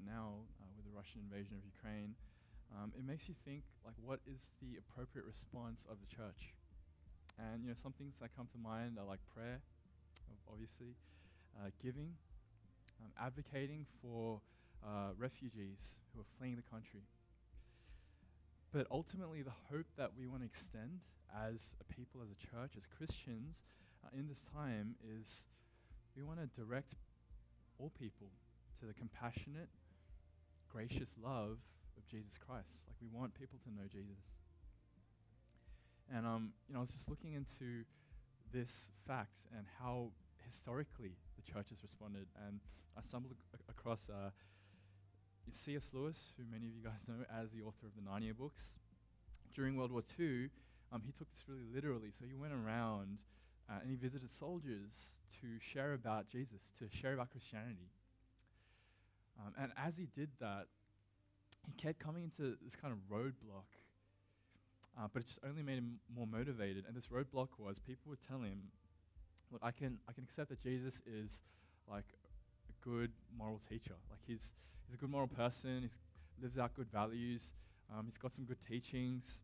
right now uh, with the Russian invasion of Ukraine, um, it makes you think like what is the appropriate response of the church? And you know, some things that come to mind are like prayer, obviously, uh, giving, um, advocating for uh, refugees who are fleeing the country. But ultimately, the hope that we want to extend as a people, as a church, as Christians uh, in this time is we want to direct all people to the compassionate, gracious love of Jesus Christ. Like we want people to know Jesus. And um, you know, I was just looking into this fact and how historically the church has responded, and I stumbled ac- across uh, C.S. Lewis, who many of you guys know as the author of the Narnia books. During World War II, um, he took this really literally. So he went around uh, and he visited soldiers to share about Jesus, to share about Christianity. Um, and as he did that, he kept coming into this kind of roadblock, uh, but it just only made him more motivated. And this roadblock was people would tell him, "Look, I can I can accept that Jesus is like a good moral teacher. Like he's he's a good moral person. He lives out good values. Um, he's got some good teachings.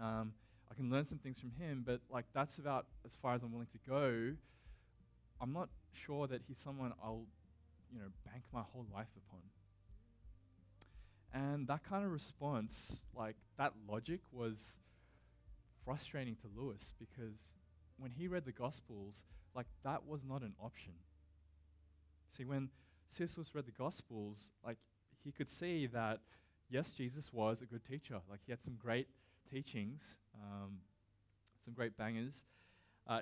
Um, I can learn some things from him, but like that's about as far as I'm willing to go. I'm not sure that he's someone I'll, you know, bank my whole life upon. And that kind of response, like that logic, was frustrating to Lewis because when he read the Gospels, like that was not an option. See, when. Lewis read the Gospels, like he could see that yes, Jesus was a good teacher. Like he had some great teachings, um, some great bangers. Uh,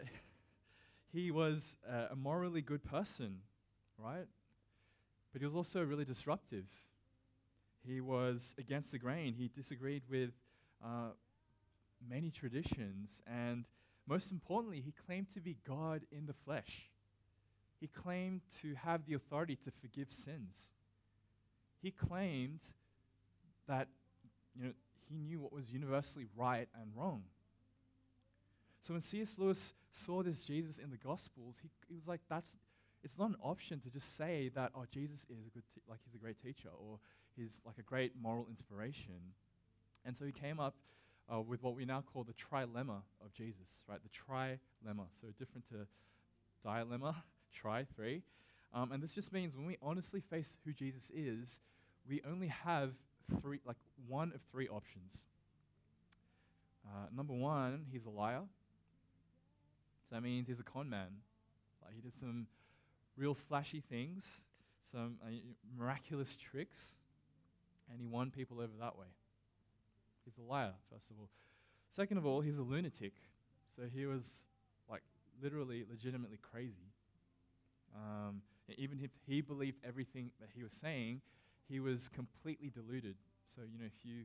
he was a morally good person, right? But he was also really disruptive. He was against the grain. He disagreed with uh, many traditions. And most importantly, he claimed to be God in the flesh. He claimed to have the authority to forgive sins. He claimed that you know, he knew what was universally right and wrong. So when C.S. Lewis saw this Jesus in the Gospels, he, he was like, that's, it's not an option to just say that, oh, Jesus is a good, like he's a great teacher or he's like a great moral inspiration. And so he came up uh, with what we now call the trilemma of Jesus, right? The trilemma. So different to dilemma, try, three. Um, and this just means when we honestly face who Jesus is, we only have three, like one of three options. Uh, number one, he's a liar. So that means he's a con man. Like he did some real flashy things, some uh, miraculous tricks, and he won people over that way. He's a liar, first of all. Second of all, he's a lunatic. So he was like literally, legitimately crazy. Um, even if he believed everything that he was saying, he was completely deluded. So, you know, if you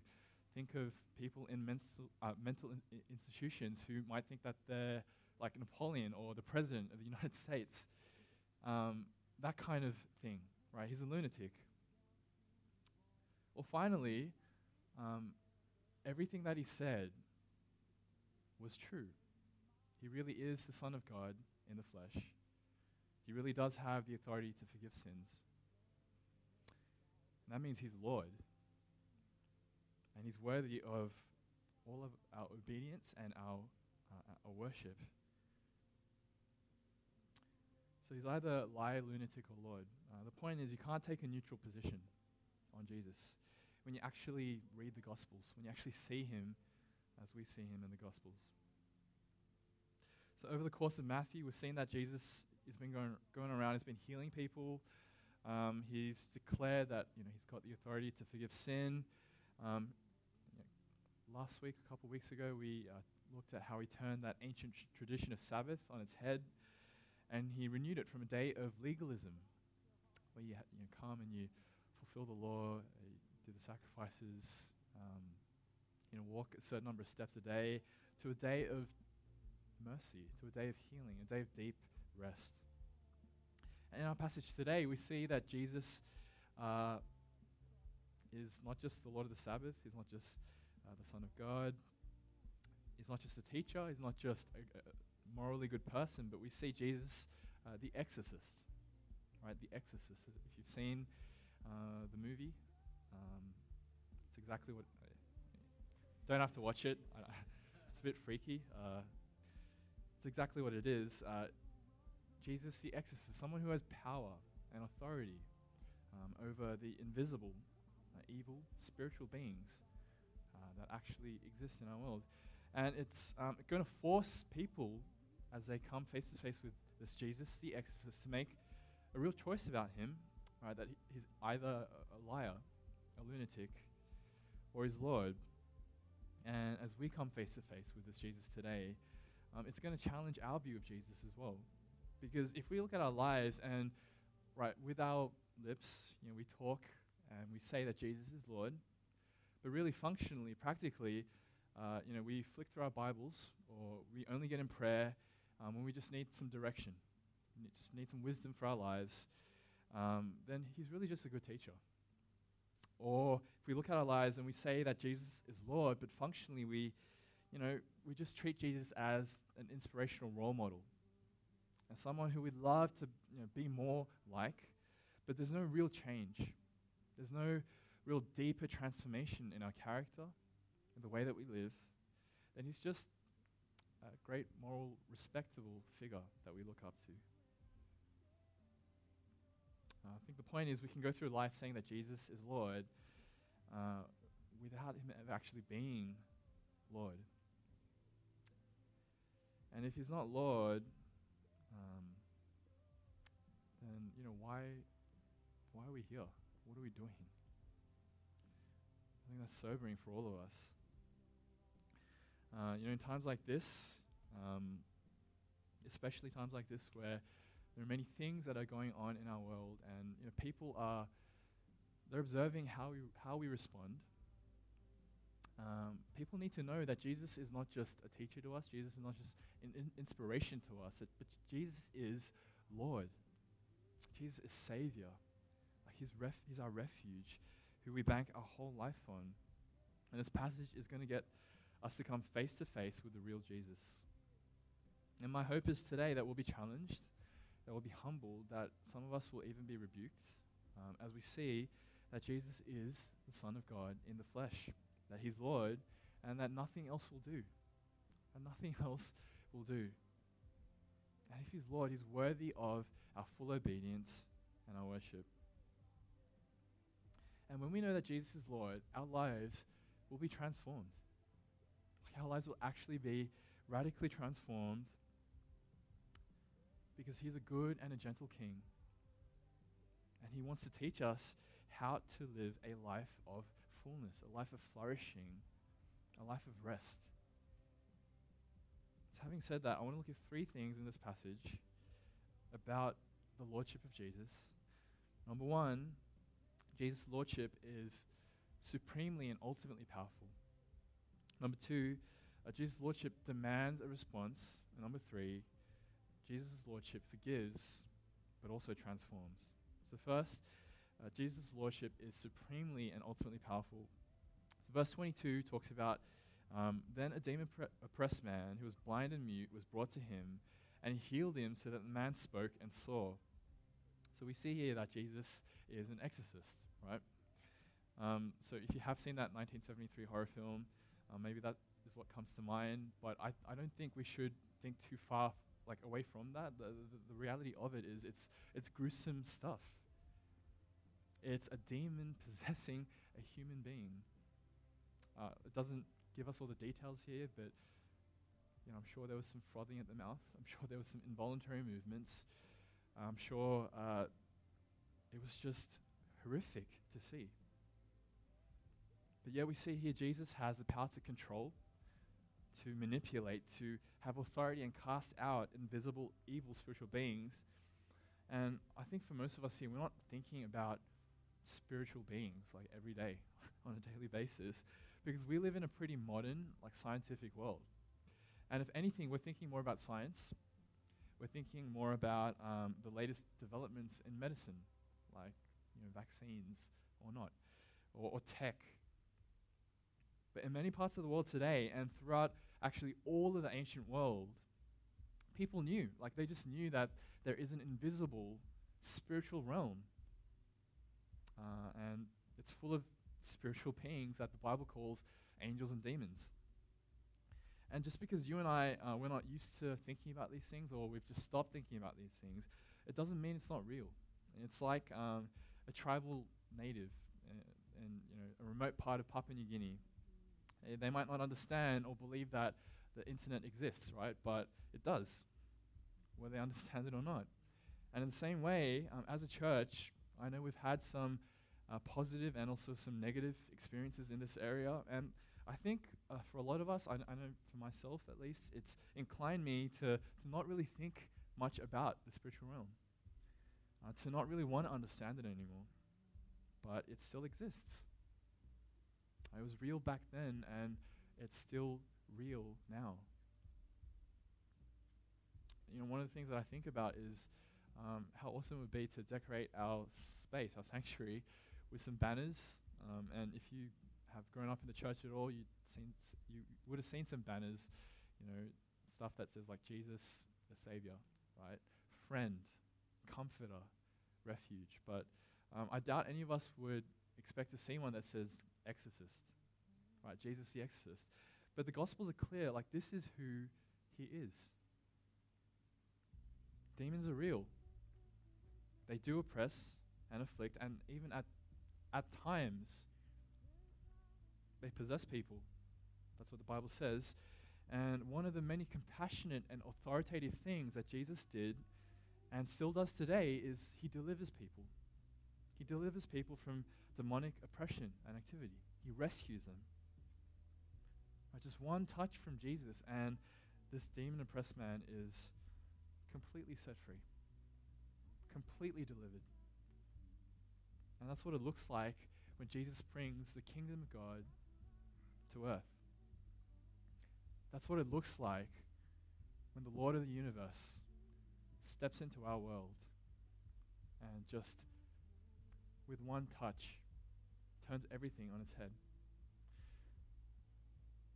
think of people in mental, uh, mental in- institutions who might think that they're like Napoleon or the President of the United States, um, that kind of thing, right? He's a lunatic. Well, finally, um, everything that he said was true. He really is the Son of God in the flesh. He really does have the authority to forgive sins. And that means he's Lord. And he's worthy of all of our obedience and our, uh, our worship. So he's either liar, lunatic, or Lord. Uh, the point is, you can't take a neutral position on Jesus when you actually read the Gospels, when you actually see him as we see him in the Gospels. So, over the course of Matthew, we've seen that Jesus has been going, going around, he's been healing people, um, he's declared that you know, he's got the authority to forgive sin. Um, you know, last week, a couple of weeks ago, we uh, looked at how he turned that ancient tradition of Sabbath on its head and he renewed it from a day of legalism, where you, ha- you know, come and you fulfill the law, uh, you do the sacrifices, um, you know, walk a certain number of steps a day, to a day of mercy, to a day of healing, a day of deep rest. And in our passage today, we see that Jesus uh, is not just the Lord of the Sabbath, he's not just uh, the Son of God, he's not just a teacher, he's not just a, a morally good person, but we see Jesus, uh, the exorcist, right? The exorcist. If you've seen uh, the movie. Um, it's exactly what. Uh, don't have to watch it. it's a bit freaky. Uh, it's exactly what it is. Uh, Jesus the exorcist, someone who has power and authority um, over the invisible, uh, evil, spiritual beings that actually exist in our world. And it's um, going to force people, as they come face to face with this Jesus the exorcist, to make a real choice about him, right? That he's either a, liar, a lunatic, or his Lord. And as we come face to face with this Jesus today, um, it's going to challenge our view of Jesus as well. Because if we look at our lives and, right, with our lips, you know, we talk and we say that Jesus is Lord, but really functionally, practically, uh, you know, we flick through our Bibles or we only get in prayer um, when we just need some direction, just need some wisdom for our lives, um, then he's really just a good teacher. Or if we look at our lives and we say that Jesus is Lord, but functionally we, you know, we just treat Jesus as an inspirational role model, and someone who we'd love to you know, be more like, but there's no real change. There's no real deeper transformation in our character, in the way that we live, then he's just a great moral, respectable figure that we look up to. Uh, I think the point is we can go through life saying that Jesus is Lord uh, without him actually being Lord. And if he's not Lord, um, then you know why why are we here? What are we doing? I think that's sobering for all of us. Uh, you know, in times like this, um, especially times like this where there are many things that are going on in our world, and you know, people are they're observing how we how we respond. Um, people need to know that Jesus is not just a teacher to us. Jesus is not just an in inspiration to us. It, but Jesus is Lord. Jesus is Savior. Like he's, ref- he's our refuge, who we bank our whole life on. And this passage is going to get us to come face to face with the real Jesus. And my hope is today that we'll be challenged, that we'll be humbled, that some of us will even be rebuked um, as we see that Jesus is the Son of God in the flesh, that He's Lord, and that nothing else will do. And nothing else will do. And if He's Lord, He's worthy of our full obedience and our worship. And when we know that Jesus is Lord, our lives will be transformed. Our lives will actually be radically transformed because He's a good and a gentle King. And He wants to teach us how to live a life of fullness, a life of flourishing, a life of rest. So, having said that, I want to look at three things in this passage about the Lordship of Jesus. Number one, Jesus' Lordship is supremely and ultimately powerful. Number two, uh, Jesus' Lordship demands a response. And number three, Jesus' Lordship forgives but also transforms. So, first, uh, Jesus' Lordship is supremely and ultimately powerful. So, verse 22 talks about um, then a demon oppressed man who was blind and mute was brought to him, and he healed him so that the man spoke and saw. So, we see here that Jesus is an exorcist, right? Um, so, if you have seen that 1973 horror film, uh, maybe that is what comes to mind, but I, I don't think we should think too far like away from that. The, the, the reality of it is it's, it's gruesome stuff. It's a demon possessing a human being. Uh, it doesn't give us all the details here, but you know, I'm sure there was some frothing at the mouth. I'm sure there was some involuntary movements. I'm sure uh, it was just horrific to see. But yet we see here Jesus has the power to control, to manipulate, to have authority and cast out invisible evil spiritual beings. And I think for most of us here, we're not thinking about spiritual beings like every day on a daily basis because we live in a pretty modern, like scientific world. And if anything, we're thinking more about science. We're thinking more about um, the latest developments in medicine, like you know, vaccines or not, or, or tech. But in many parts of the world today, and throughout actually all of the ancient world, people knew, like they just knew that there is an invisible spiritual realm uh, and It's full of spiritual beings that the Bible calls angels and demons. And just because you and I, uh, we're not used to thinking about these things or we've just stopped thinking about these things, it doesn't mean it's not real. It's like um, a tribal native uh, in you know, a remote part of Papua New Guinea. Uh, they might not understand or believe that the internet exists, right? But it does, whether they understand it or not. And in the same way, um, as a church, I know we've had some uh, positive and also some negative experiences in this area. And I think uh, for a lot of us, I, I, know for myself at least, it's inclined me to, to not really think much about the spiritual realm, uh, to not really want to understand it anymore. But it still exists. It was real back then, and it's still real now. You know, one of the things that I think about is um, how awesome it would be to decorate our space, our sanctuary, with some banners. Um, and if you have grown up in the church at all, you'd seen s- you would have seen some banners, you know, stuff that says like Jesus, the Savior, right? Friend, Comforter, Refuge. But um, I doubt any of us would expect to see one that says Exorcist, right? Jesus the Exorcist. But the Gospels are clear, like this is who he is. Demons are real. They do oppress and afflict, and even at, at times, they possess people. That's what the Bible says. And one of the many compassionate and authoritative things that Jesus did and still does today is he delivers people. He delivers people from demonic oppression and activity, he rescues them. Right, just one touch from Jesus, and this demon oppressed man is completely set free, completely delivered. And that's what it looks like when Jesus brings the kingdom of God to earth. That's what it looks like when the Lord of the universe steps into our world and just, with one touch, turns everything on its head.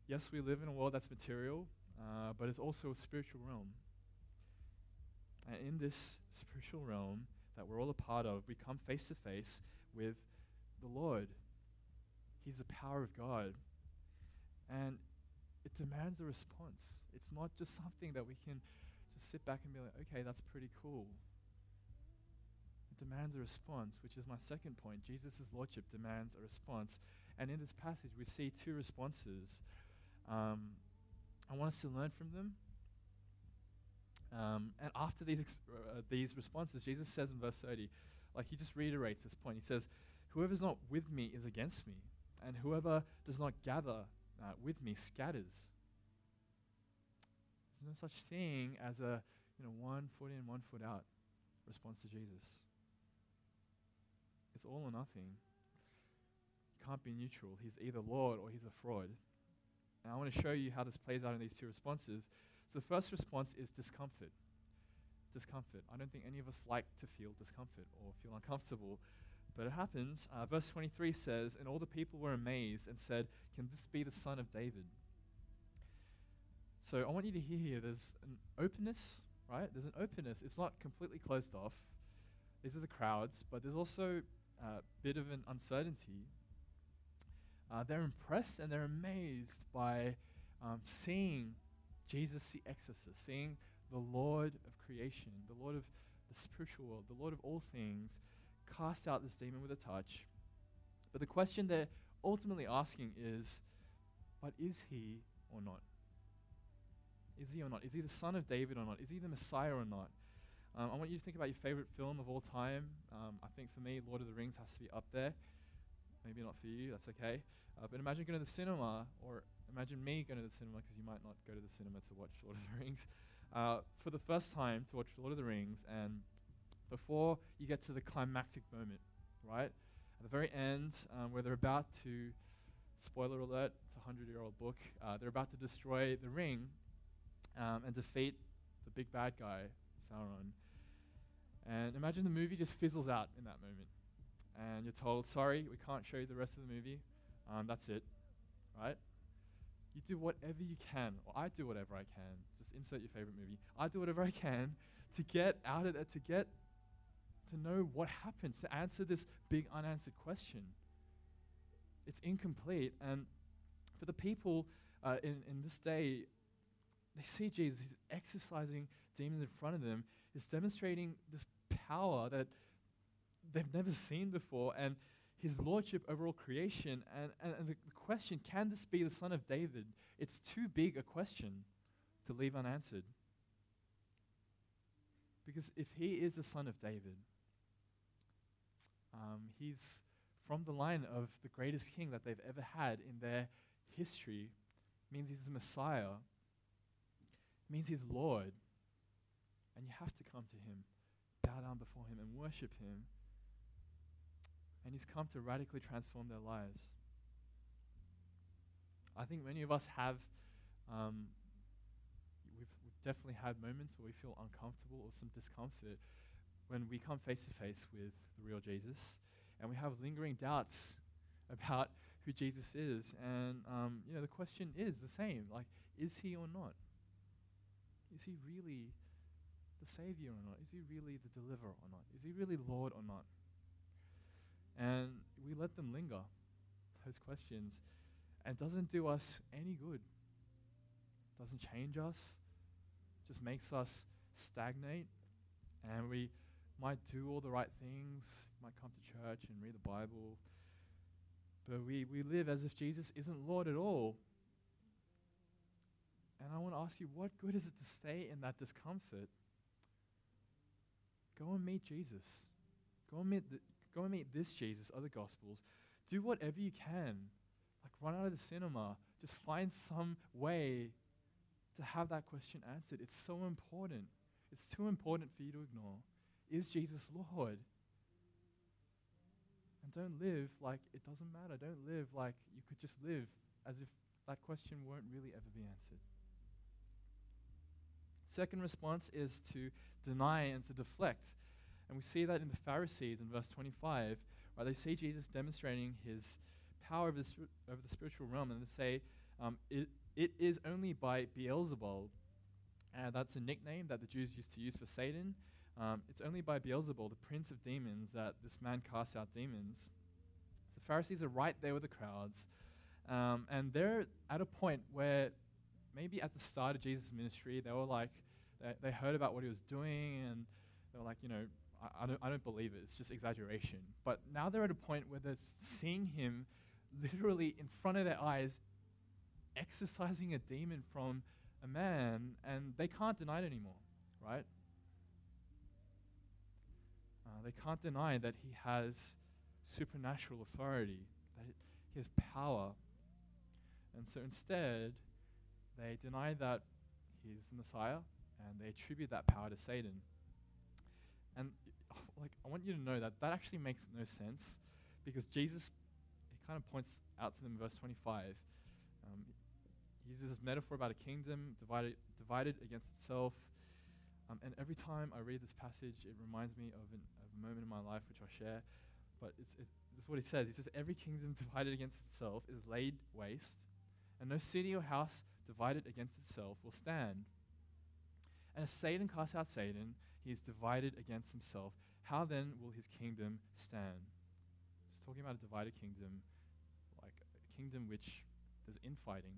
Yes, we live in a world that's material, uh, but it's also a spiritual realm. And in this spiritual realm that we're all a part of, we come face to face with the Lord. He's the power of God. And it demands a response. It's not just something that we can just sit back and be like, okay, that's pretty cool. Demands a response, which is my second point. Jesus' Lordship demands a response. And in this passage, we see two responses. Um, I want us to learn from them. Um, and after these, ex- uh, these responses, Jesus says in verse 30, like he just reiterates this point. He says, Whoever's not with me is against me, and whoever does not gather uh, with me scatters. There's no such thing as a you know one foot in, one foot out response to Jesus. It's all or nothing. He can't be neutral. He's either Lord or he's a fraud. And I want to show you how this plays out in these two responses. So the first response is discomfort. Discomfort. I don't think any of us like to feel discomfort or feel uncomfortable, but it happens. Uh, verse 23 says, And all the people were amazed and said, Can this be the son of David? So I want you to hear here there's an openness, right? There's an openness. It's not completely closed off. These are the crowds, but there's also a bit of an uncertainty. Uh, they're impressed and they're amazed by um, seeing Jesus the exorcist, seeing the Lord of creation, the Lord of the spiritual world, the Lord of all things, cast out this demon with a touch. But the question they're ultimately asking is, but is he or not? Is he or not? Is he the son of David or not? Is he the Messiah or not? Um, I want you to think about your favorite film of all time. Um, I think for me, Lord of the Rings has to be up there. Maybe not for you, that's okay. Uh, but imagine going to the cinema, or imagine me going to the cinema, because you might not go to the cinema to watch Lord of the Rings, uh, for the first time to watch Lord of the Rings, and before you get to the climactic moment, right? At the very end, um, where they're about to, spoiler alert, it's a hundred year old book, uh, they're about to destroy the ring um, and defeat the big bad guy, Sauron. And imagine the movie just fizzles out in that moment. And you're told, sorry, we can't show you the rest of the movie. Um, that's it, right? You do whatever you can, or I do whatever I can. Just insert your favorite movie. I do whatever I can to get out of it, to get to know what happens, to answer this big unanswered question. it's incomplete. And for the people uh, in, in this day, they see Jesus, he's exorcising demons in front of them, he's demonstrating this power that they've never seen before, and his lordship over all creation. And, and, and the, question, can this be the son of David? It's too big a question to leave unanswered. Because if he is the son of David, um, he's from the line of the greatest king that they've ever had in their history. means he's the Messiah. means he's Lord. And you have to come to him, bow down before him, and worship him. And he's come to radically transform their lives. I think many of us have, um, we've, we've definitely had moments where we feel uncomfortable or some discomfort when we come face to face with the real Jesus and we have lingering doubts about who Jesus is. And, um, you know, the question is the same like, is he or not? Is he really the Savior or not? Is he really the deliverer or not? Is he really Lord or not? And we let them linger, those questions, and doesn't do us any good. Doesn't change us, just makes us stagnate, and we might do all the right things, might come to church and read the Bible, but we, we live as if Jesus isn't Lord at all. And I want to ask you, what good is it to stay in that discomfort? Go and meet Jesus. Go and meet, the, go and meet this Jesus, other Gospels. Do whatever you can. Like run out of the cinema. Just find some way to have that question answered. It's so important. It's too important for you to ignore. Is Jesus Lord? And don't live like it doesn't matter. Don't live like you could just live as if that question won't really ever be answered. Second response is to deny and to deflect. And we see that in the Pharisees in verse 25, right? They see Jesus demonstrating his power over the, over the spiritual realm, and they say, um, it, it is only by Beelzebul. And that's a nickname that the Jews used to use for Satan. Um, it's only by Beelzebul, the prince of demons, that this man casts out demons. So the Pharisees are right there with the crowds. Um, and they're at a point where maybe at the start of Jesus' ministry, they were like, they, they heard about what he was doing, and they were like, you know, I, I, don't, I don't believe it. It's just exaggeration. But now they're at a point where they're seeing him literally in front of their eyes exorcising a demon from a man, and they can't deny it anymore, right? Uh, they can't deny that he has supernatural authority, that he has power. And so instead, they deny that he's the Messiah and they attribute that power to Satan. And like I want you to know that that actually makes no sense because Jesus he kind of points out to them in verse 25. Um, he uses this metaphor about a kingdom divided divided against itself. Um, and every time I read this passage, it reminds me of an, moment in my life which I'll share. But it's, it, this is what he says. He says, Every kingdom divided against itself is laid waste, and no city or house divided against itself will stand. And if Satan casts out Satan, he is divided against himself. How then will his kingdom stand? It's talking about a divided kingdom, like a kingdom which there's infighting,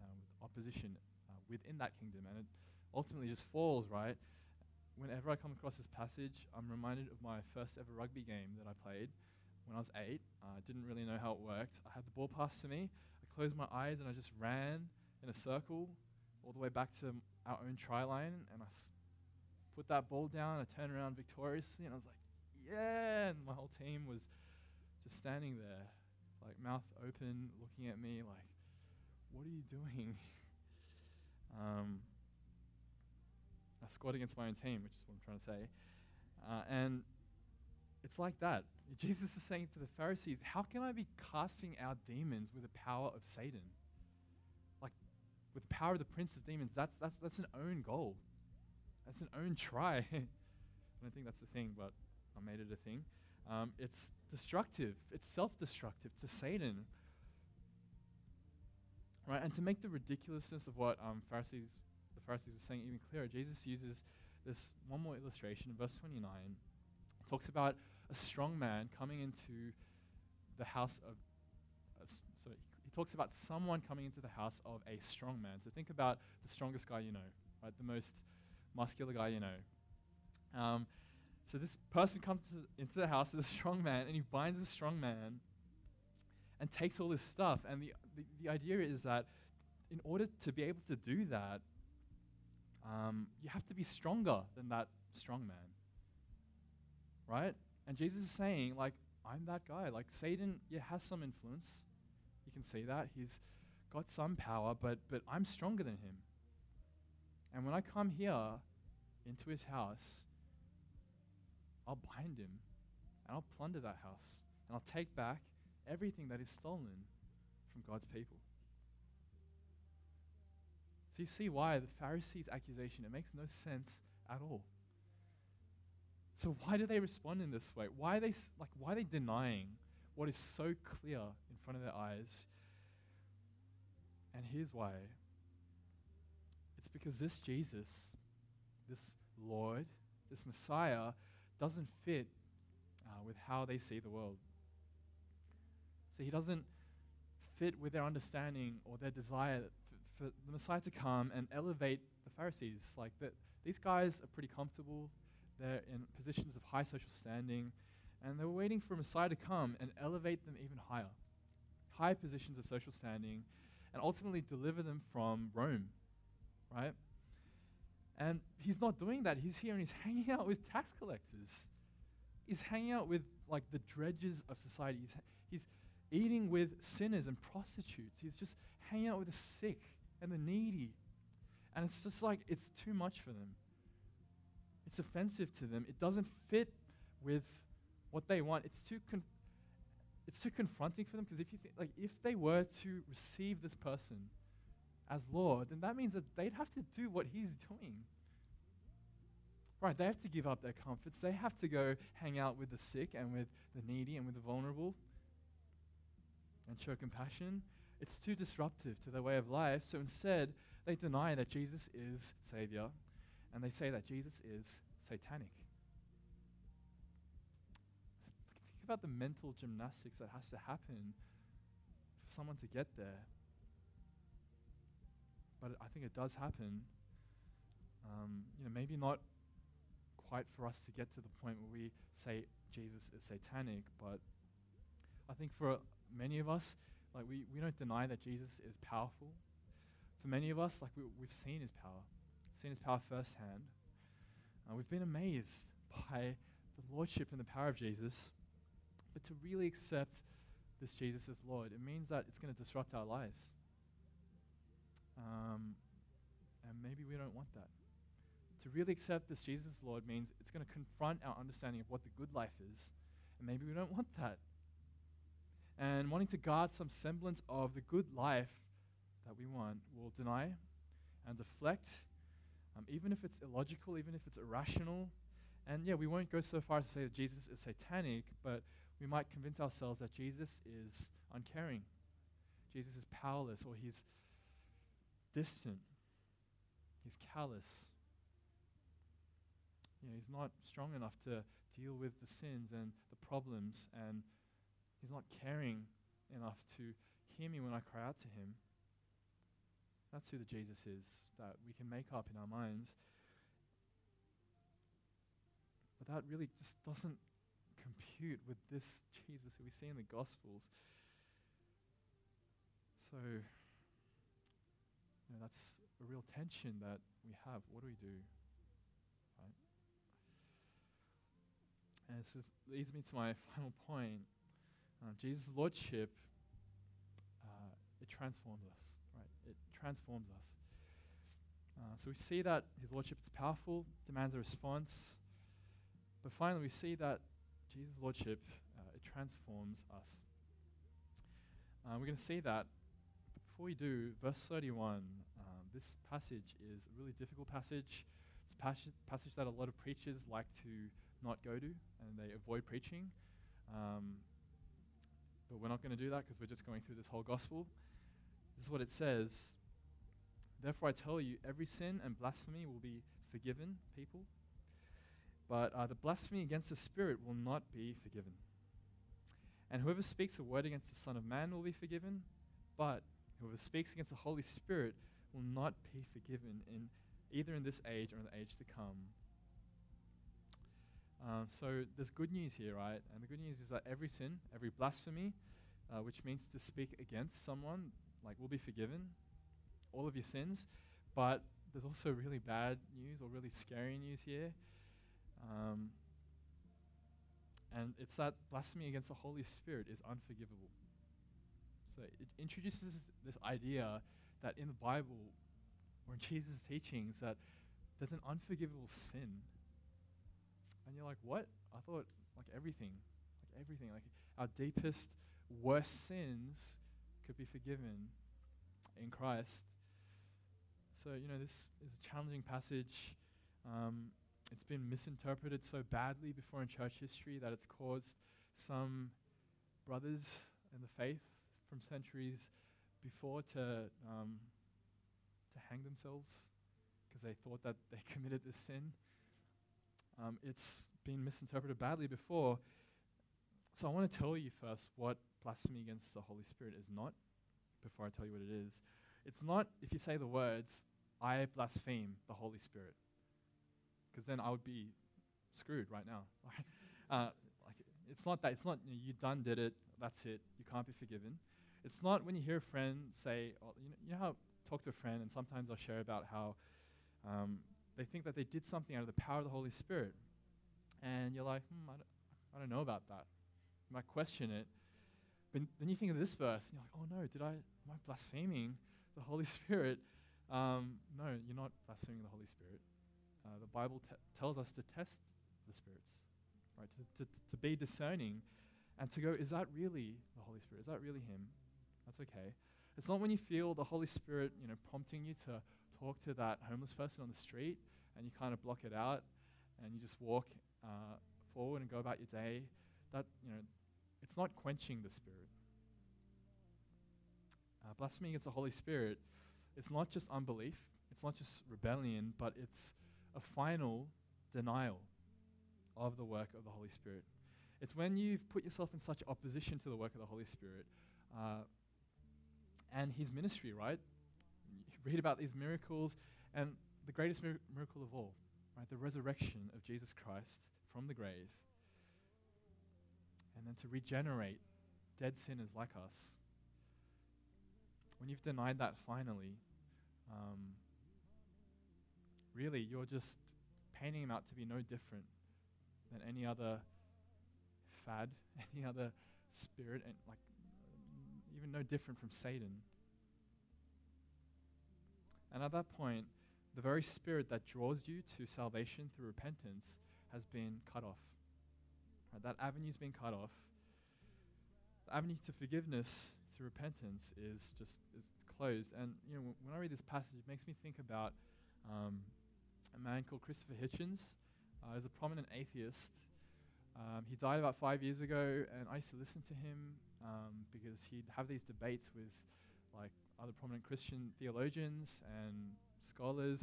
uh, with opposition uh, within that kingdom, and it ultimately just falls, right? whenever I come across this passage, I'm reminded of my first ever rugby game that I played when I was eight. I uh, didn't really know how it worked. I had the ball passed to me. I closed my eyes and I just ran in a circle all the way back to our own try line. And I put that ball down. I turned around victoriously and I was like, yeah. And my whole team was just standing there, like mouth open, looking at me like, what are you doing? um, I scored against my own team, which is what I'm trying to say. Uh, and it's like that. Jesus is saying to the Pharisees, How can I be casting out demons with the power of Satan? With the power of the prince of demons, that's, that's, that's an own goal. That's an own try. I don't think that's the thing, but I made it a thing. Um, it's destructive, it's self destructive to Satan. Right? And to make the ridiculousness of what um, Pharisees the Pharisees are saying even clearer. Jesus uses this one more illustration in verse 29. Talks about a strong man coming into the house of does. So he, he talks about someone coming into the house of a strong man. So think about the strongest guy you know, right? The most muscular guy you know. Um, so this person comes to, into the house of a strong man, and he binds a strong man and takes all this stuff. And the, the, the idea is that in order to be able to do that, um, you have to be stronger than that strong man. Right? And Jesus is saying, like, I'm that guy. Like, Satan, yeah, has some influence. Can see that. He's got some power, but, but I'm stronger than him. And when I come here into his house, I'll bind him and I'll plunder that house and I'll take back everything that is stolen from God's people. So you see why the Pharisees' accusation, it makes no sense at all. So why do they respond in this way? Why are they like why are they denying what is so clear front of their eyes? And here's why. It's because this Jesus, this Lord, this Messiah doesn't fit uh, with how they see the world. So he doesn't fit with their understanding or their desire for the Messiah to come and elevate the Pharisees. Like that, these guys are pretty comfortable. They're in positions of high social standing, and they're waiting for a Messiah to come and elevate them even higher, high positions of social standing, and ultimately deliver them from Rome, right? And he's not doing that. He's here and he's hanging out with tax collectors. He's hanging out with like the dredges of society. He's, he's eating with sinners and prostitutes. He's just hanging out with the sick and the needy. And it's just like, it's too much for them. It's offensive to them. It doesn't fit with what they want. It's too, con- it's too confronting for them because if you think, like, if they were to receive this person as Lord, then that means that they'd have to do what he's doing. Right, they have to give up their comforts. They have to go hang out with the sick and with the needy and with the vulnerable and show compassion. It's too disruptive to their way of life. So instead, they deny that Jesus is Savior and they say that Jesus is satanic. About the mental gymnastics that has to happen for someone to get there. But I think it does happen. Um, you know, maybe not quite for us to get to the point where we say Jesus is satanic, but I think for many of us, like we, we don't deny that Jesus is powerful. For many of us, like we, we've seen his power, we've seen his power firsthand. Uh, we've been amazed by the lordship and the power of Jesus. But to really accept this Jesus as Lord, it means that it's going to disrupt our lives. Um, and maybe we don't want that. To really accept this Jesus as Lord means it's going to confront our understanding of what the good life is. And maybe we don't want that and wanting to guard some semblance of the good life that we want will deny and deflect, um, even if it's illogical, even if it's irrational. And yeah, we won't go so far as to say that Jesus is satanic, but we might convince ourselves that Jesus is uncaring, Jesus is powerless, or he's distant, he's callous. You know, he's not strong enough to deal with the sins and the problems and He's not caring enough to hear me when I cry out to him. That's who the Jesus is that we can make up in our minds. But that really just doesn't compute with this Jesus who we see in the Gospels. So, you know, that's a real tension that we have. What do we do? Right? And this leads me to my final point uh, Jesus' lordship, uh, it transforms us, right? It transforms us. Uh, so we see that his lordship is powerful, demands a response. But finally, we see that Jesus' lordship, uh, it transforms us. Uh, we're going to see that. But before we do, verse 31, um, this passage is a really difficult passage. It's a passage, passage that a lot of preachers like to not go to, and they avoid preaching. Um, but we're not going to do that because we're just going through this whole gospel. This is what it says Therefore, I tell you, every sin and blasphemy will be forgiven, people. But uh, the blasphemy against the Spirit will not be forgiven. And whoever speaks a word against the Son of Man will be forgiven, but whoever speaks against the Holy Spirit will not be forgiven in either in this age or in the age to come. Um, so there's good news here, right? And the good news is that every sin, every blasphemy, uh, which means to speak against someone, like will be forgiven, all of your sins. But there's also really bad news or really scary news here. Um, and it's that blasphemy against the Holy Spirit is unforgivable. So it introduces this idea that in the Bible or in Jesus' teachings that there's an unforgivable sin. And you're like, what? I thought like everything, like everything, like our deepest, worst sins could be forgiven in Christ. So, you know, this is a challenging passage. Um, it's been misinterpreted so badly before in church history that it's caused some brothers in the faith from centuries before to um, to hang themselves because they thought that they committed this sin. Um, it's been misinterpreted badly before. So I want to tell you first what blasphemy against the Holy Spirit is not before I tell you what it is. It's not if you say the words, I blaspheme the Holy Spirit because then I would be screwed right now. uh, like, it's not that. It's not you, know, you done did it. That's it. You can't be forgiven. It's not when you hear a friend say, oh, you, know, you know how I talk to a friend and sometimes I'll share about how um, they think that they did something out of the power of the Holy Spirit, and you're like, hmm, I don't, I don't know about that. You might question it, but then you think of this verse, and you're like, oh no, did I am I blaspheming the Holy Spirit? Um, no, you're not blaspheming the Holy Spirit. Uh, the Bible t- tells us to test the spirits, right? To, to, to be discerning and to go, is that really the Holy Spirit? Is that really Him? That's okay. It's not when you feel the Holy Spirit, you know, prompting you to talk to that homeless person on the street and you kind of block it out and you just walk uh, forward and go about your day. That, you know, it's not quenching the Spirit. Uh, blasphemy against the Holy Spirit, it's not just unbelief, it's not just rebellion, but it's a final denial of the work of the Holy Spirit. It's when you've put yourself in such opposition to the work of the Holy Spirit uh, and His ministry, right? You read about these miracles, and the greatest mir- miracle of all, right? The resurrection of Jesus Christ from the grave, and then to regenerate dead sinners like us. When you've denied that finally, um, really, you're just painting him out to be no different than any other fad, any other spirit, and like even no different from Satan. And at that point, the very spirit that draws you to salvation through repentance has been cut off. Right? That avenue's been cut off. The avenue to forgiveness through repentance is just is closed. And you know, when I read this passage, it makes me think about um, a man called Christopher Hitchens. Uh, he's a prominent atheist. Um, he died about five years ago, and I used to listen to him um, because he'd have these debates with like other prominent Christian theologians and scholars.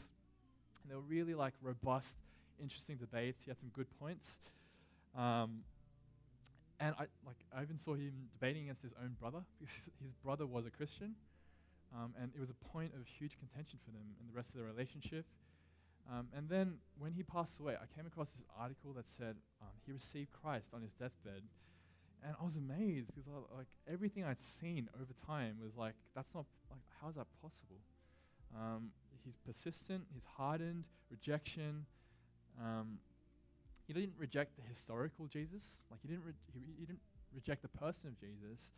And they were really like robust, interesting debates. He had some good points. Um, and I like I even saw him debating against his own brother because his, brother was a Christian, um, and it was a point of huge contention for them in the rest of their relationship. Um, and then when he passed away, I came across this article that said um, he received Christ on his deathbed. And I was amazed because I, like everything I'd seen over time was like, that's not, like, how is that possible? Um, he's persistent, he's hardened, rejection. Um, he didn't reject the historical Jesus, like he didn't, re- he, he didn't reject the person of Jesus,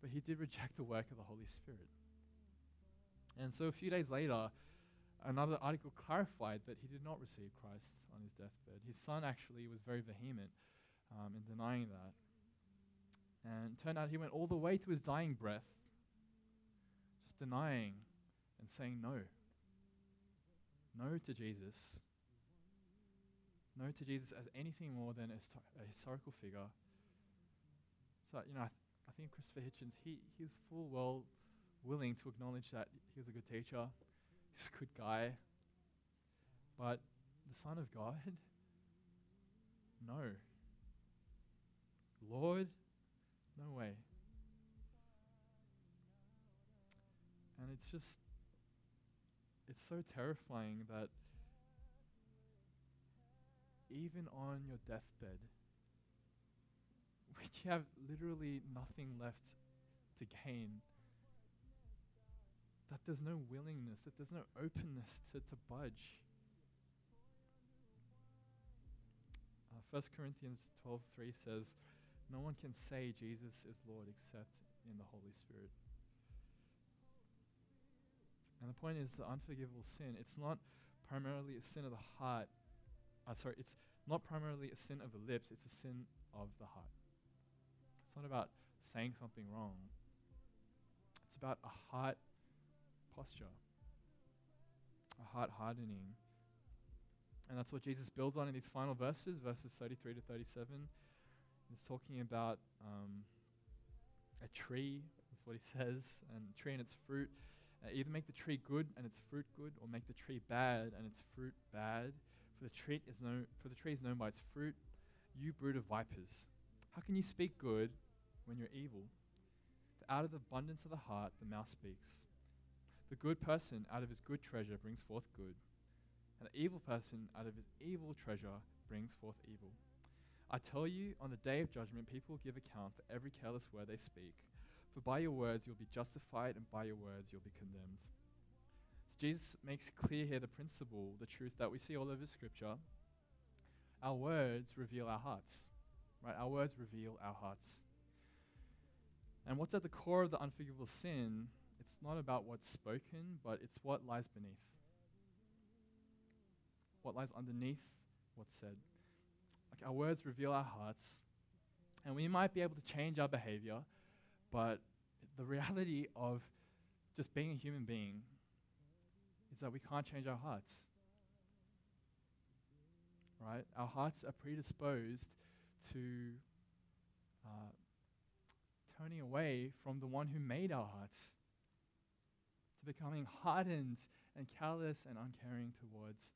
but he did reject the work of the Holy Spirit. And so a few days later, Another article clarified that he did not receive Christ on his deathbed. His son actually was very vehement um, in denying that. And turned out he went all the way to his dying breath, just denying and saying no. No to Jesus. No to Jesus as anything more than a, a historical figure. So, you know, I, th- I think Christopher Hitchens, he, he was full well willing to acknowledge that he was a good teacher, He's a good guy. But the Son of God? No. Lord, No way. And it's just, it's so terrifying that even on your deathbed, which you have literally nothing left to gain, that there's no willingness, that there's no openness to, to budge. Uh, 1 Corinthians 12:3 says, "No one can say Jesus is Lord except in the Holy Spirit." And the point is the unforgivable sin, it's not primarily a sin of the heart. Uh, sorry, it's not primarily a sin of the lips, it's a sin of the heart. It's not about saying something wrong. It's about a heart posture, a heart hardening. And that's what Jesus builds on in these final verses, verses 33 to 37. He's talking about um, a tree, that's what he says, and tree and its fruit. Uh, either make the tree good and its fruit good, or make the tree bad and its fruit bad. For the tree is known, for the tree is known by its fruit. You brood of vipers, how can you speak good when you're evil? For out of the abundance of the heart, the mouth speaks. The good person out of his good treasure brings forth good, and the evil person out of his evil treasure brings forth evil. I tell you, on the day of judgment, people will give account for every careless word they speak. For by your words you'll be justified, and by your words you'll be condemned. So Jesus makes clear here the principle, the truth that we see all over Scripture. Our words reveal our hearts, right? Our words reveal our hearts. And what's at the core of the unforgivable sin? It's not about what's spoken, but it's what lies beneath. What lies underneath what's said. Like our words reveal our hearts, and we might be able to change our behavior but the reality of just being a human being is that we can't change our hearts. Right? Our hearts are predisposed to uh, turning away from the one who made our hearts, becoming hardened and callous and uncaring towards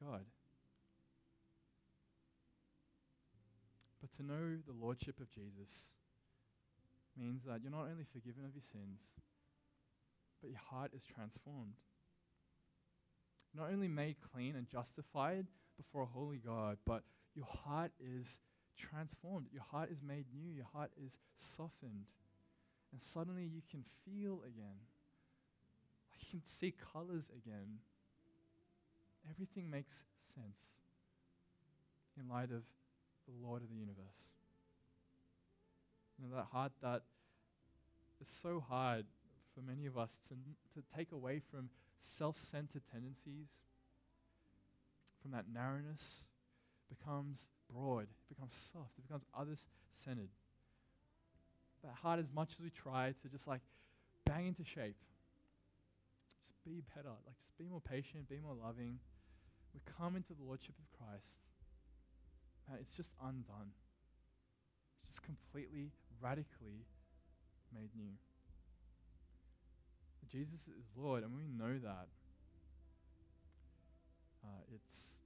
God. But to know the Lordship of Jesus means that you're not only forgiven of your sins, but your heart is transformed. Not only made clean and justified before a holy God, but your heart is transformed. Your heart is made new. Your heart is softened. And suddenly you can feel again. You can see colors again. Everything makes sense in light of the Lord of the universe. You know, that heart that is so hard for many of us to, to take away from self centered tendencies, from that narrowness, becomes broad, it becomes soft, it becomes others centered. That heart, as much as we try to just like bang into shape, be better, like just be more patient, be more loving, we come into the Lordship of Christ, and it's just undone. It's just completely radically made new. Jesus is Lord, and we know that. Uh, it's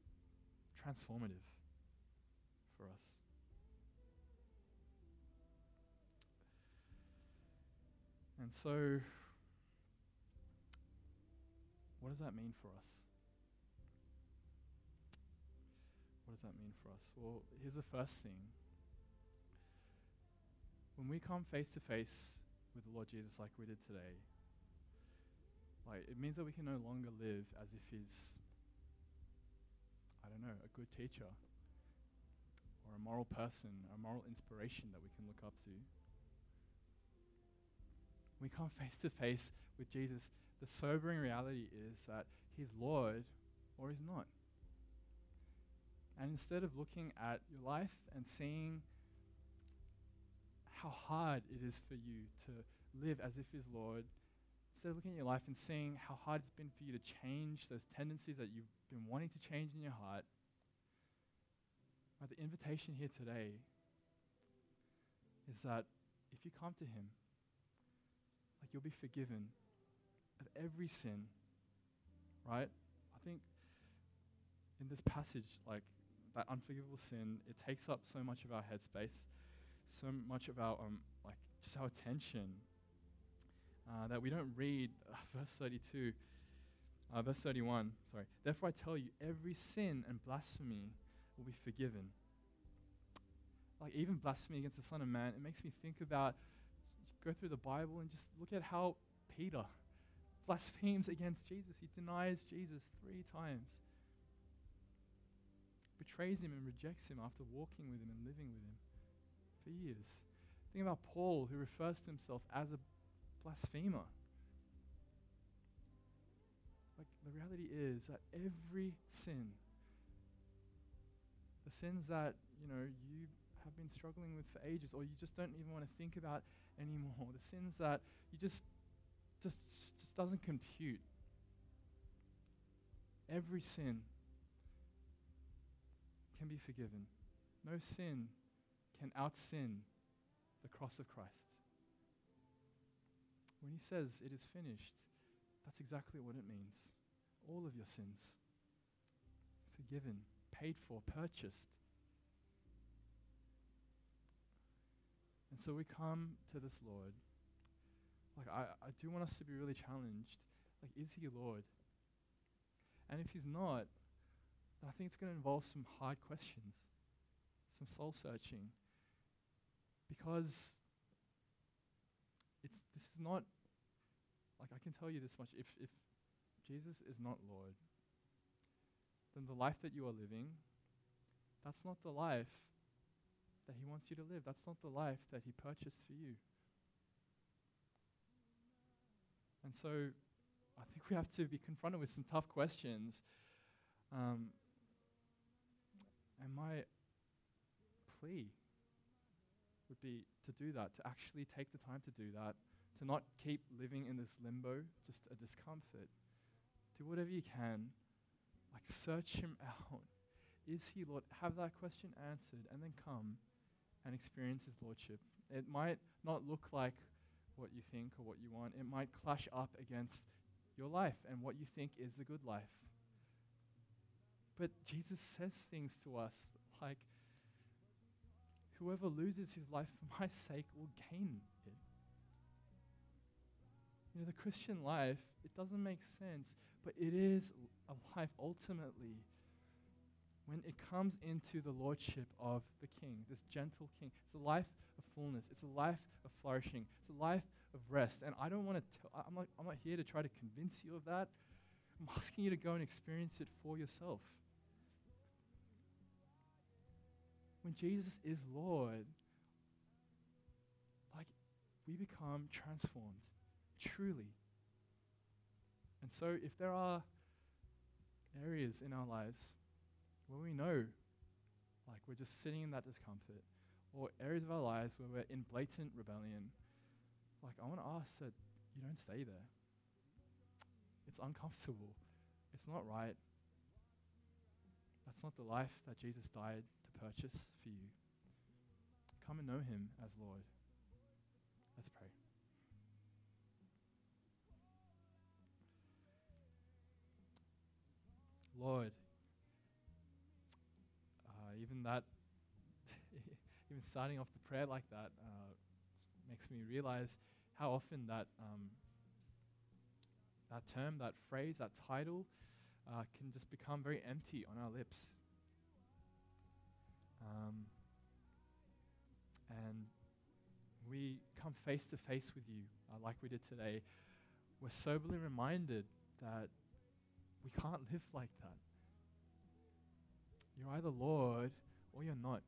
transformative for us. And so, what does that mean for us? What does that mean for us? Well, here's the first thing when we come face to face with the Lord Jesus like we did today, like it means that we can no longer live as if he's I don't know, a good teacher or a moral person, a moral inspiration that we can look up to. We come face to face with Jesus, the sobering reality is that he's Lord or he's not. And instead of looking at your life and seeing how hard it is for you to live as if He's Lord, instead of looking at your life and seeing how hard it's been for you to change those tendencies that you've been wanting to change in your heart, right, the invitation here today is that if you come to Him, like you'll be forgiven of every sin, right? I think in this passage, like that unforgivable sin, it takes up so much of our headspace so much of our um, just our attention uh, that we don't read uh, verse 32, uh, verse 31. Sorry. Therefore, I tell you, every sin and blasphemy will be forgiven. Like even blasphemy against the Son of Man, it makes me think about go through the Bible and just look at how Peter blasphemes against Jesus. He denies Jesus three times, betrays him and rejects him after walking with him and living with him for years. Think about Paul, who refers to himself as a blasphemer. Like the reality is that every sin, the sins that you know you have been struggling with for ages, or you just don't even want to think about anymore, the sins that you just just, just doesn't compute. Every sin can be forgiven. No sin can out sin the cross of Christ. When he says it is finished, that's exactly what it means. All of your sins forgiven, paid for, purchased. And so we come to this Lord like, I, I do want us to be really challenged. Like, is he Lord? And if he's not, I think it's going to involve some hard questions, some soul searching. Because it's, this is not, like, I can tell you this much. If, if Jesus is not Lord, then the life that you are living, that's not the life that he wants you to live. That's not the life that he purchased for you. And so I think we have to be confronted with some tough questions. Um, and my plea would be to do that, to actually take the time to do that, to not keep living in this limbo, just a discomfort. Do whatever you can, like search him out. Is he Lord? Have that question answered, and then come and experience his lordship. It might not look like what you think or what you want. It might clash up against your life and what you think is the good life. But Jesus says things to us like, Whoever loses his life for my sake will gain it. You know, the Christian life, it doesn't make sense, but it is a life ultimately when it comes into the lordship of the king, this gentle king. It's a life of fullness, it's a life of flourishing, it's a life of rest. And I don't want to, I'm not, I'm not here to try to convince you of that. I'm asking you to go and experience it for yourself. When Jesus is Lord, like we become transformed, truly. And so if there are areas in our lives where we know, like we're just sitting in that discomfort, or areas of our lives where we're in blatant rebellion, like I want to ask that you don't stay there. It's uncomfortable. It's not right. That's not the life that Jesus died to purchase for you. Come and know him as Lord. Let's pray. Lord, uh, even that, even starting off the prayer like that, uh, makes me realize how often that um, that term, that phrase, that title, uh, can just become very empty on our lips. Um, and we come face to face with you, uh, like we did today. We're soberly reminded that we can't live like that. You're either Lord or you're not.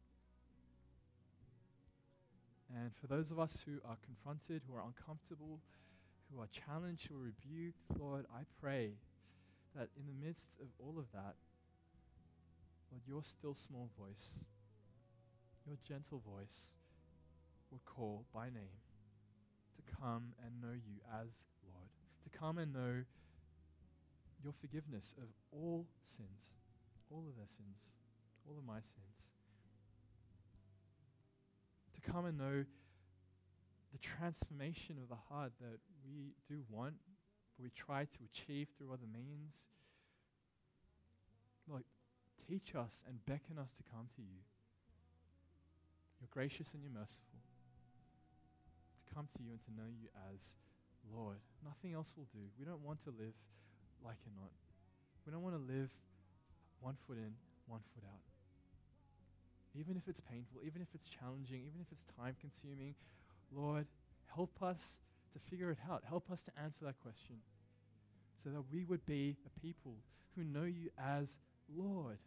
And for those of us who are confronted, who are uncomfortable, who are challenged, who are rebuked, Lord, I pray that in the midst of all of that, Lord, your still small voice, your gentle voice would call by name to come and know you as Lord, to come and know your forgiveness of all sins, all of their sins all of my sins. To come and know the transformation of the heart that we do want, but we try to achieve through other means. Lord, teach us and beckon us to come to you. You're gracious and you're merciful. To come to you and to know you as Lord. Nothing else will do. We don't want to live like you're not. We don't want to live one foot in, one foot out. Even if it's painful, even if it's challenging, even if it's time consuming, Lord, help us to figure it out. Help us to answer that question so that we would be a people who know you as Lord,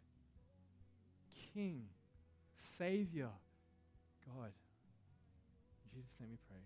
King, Savior, God. In Jesus' name we pray.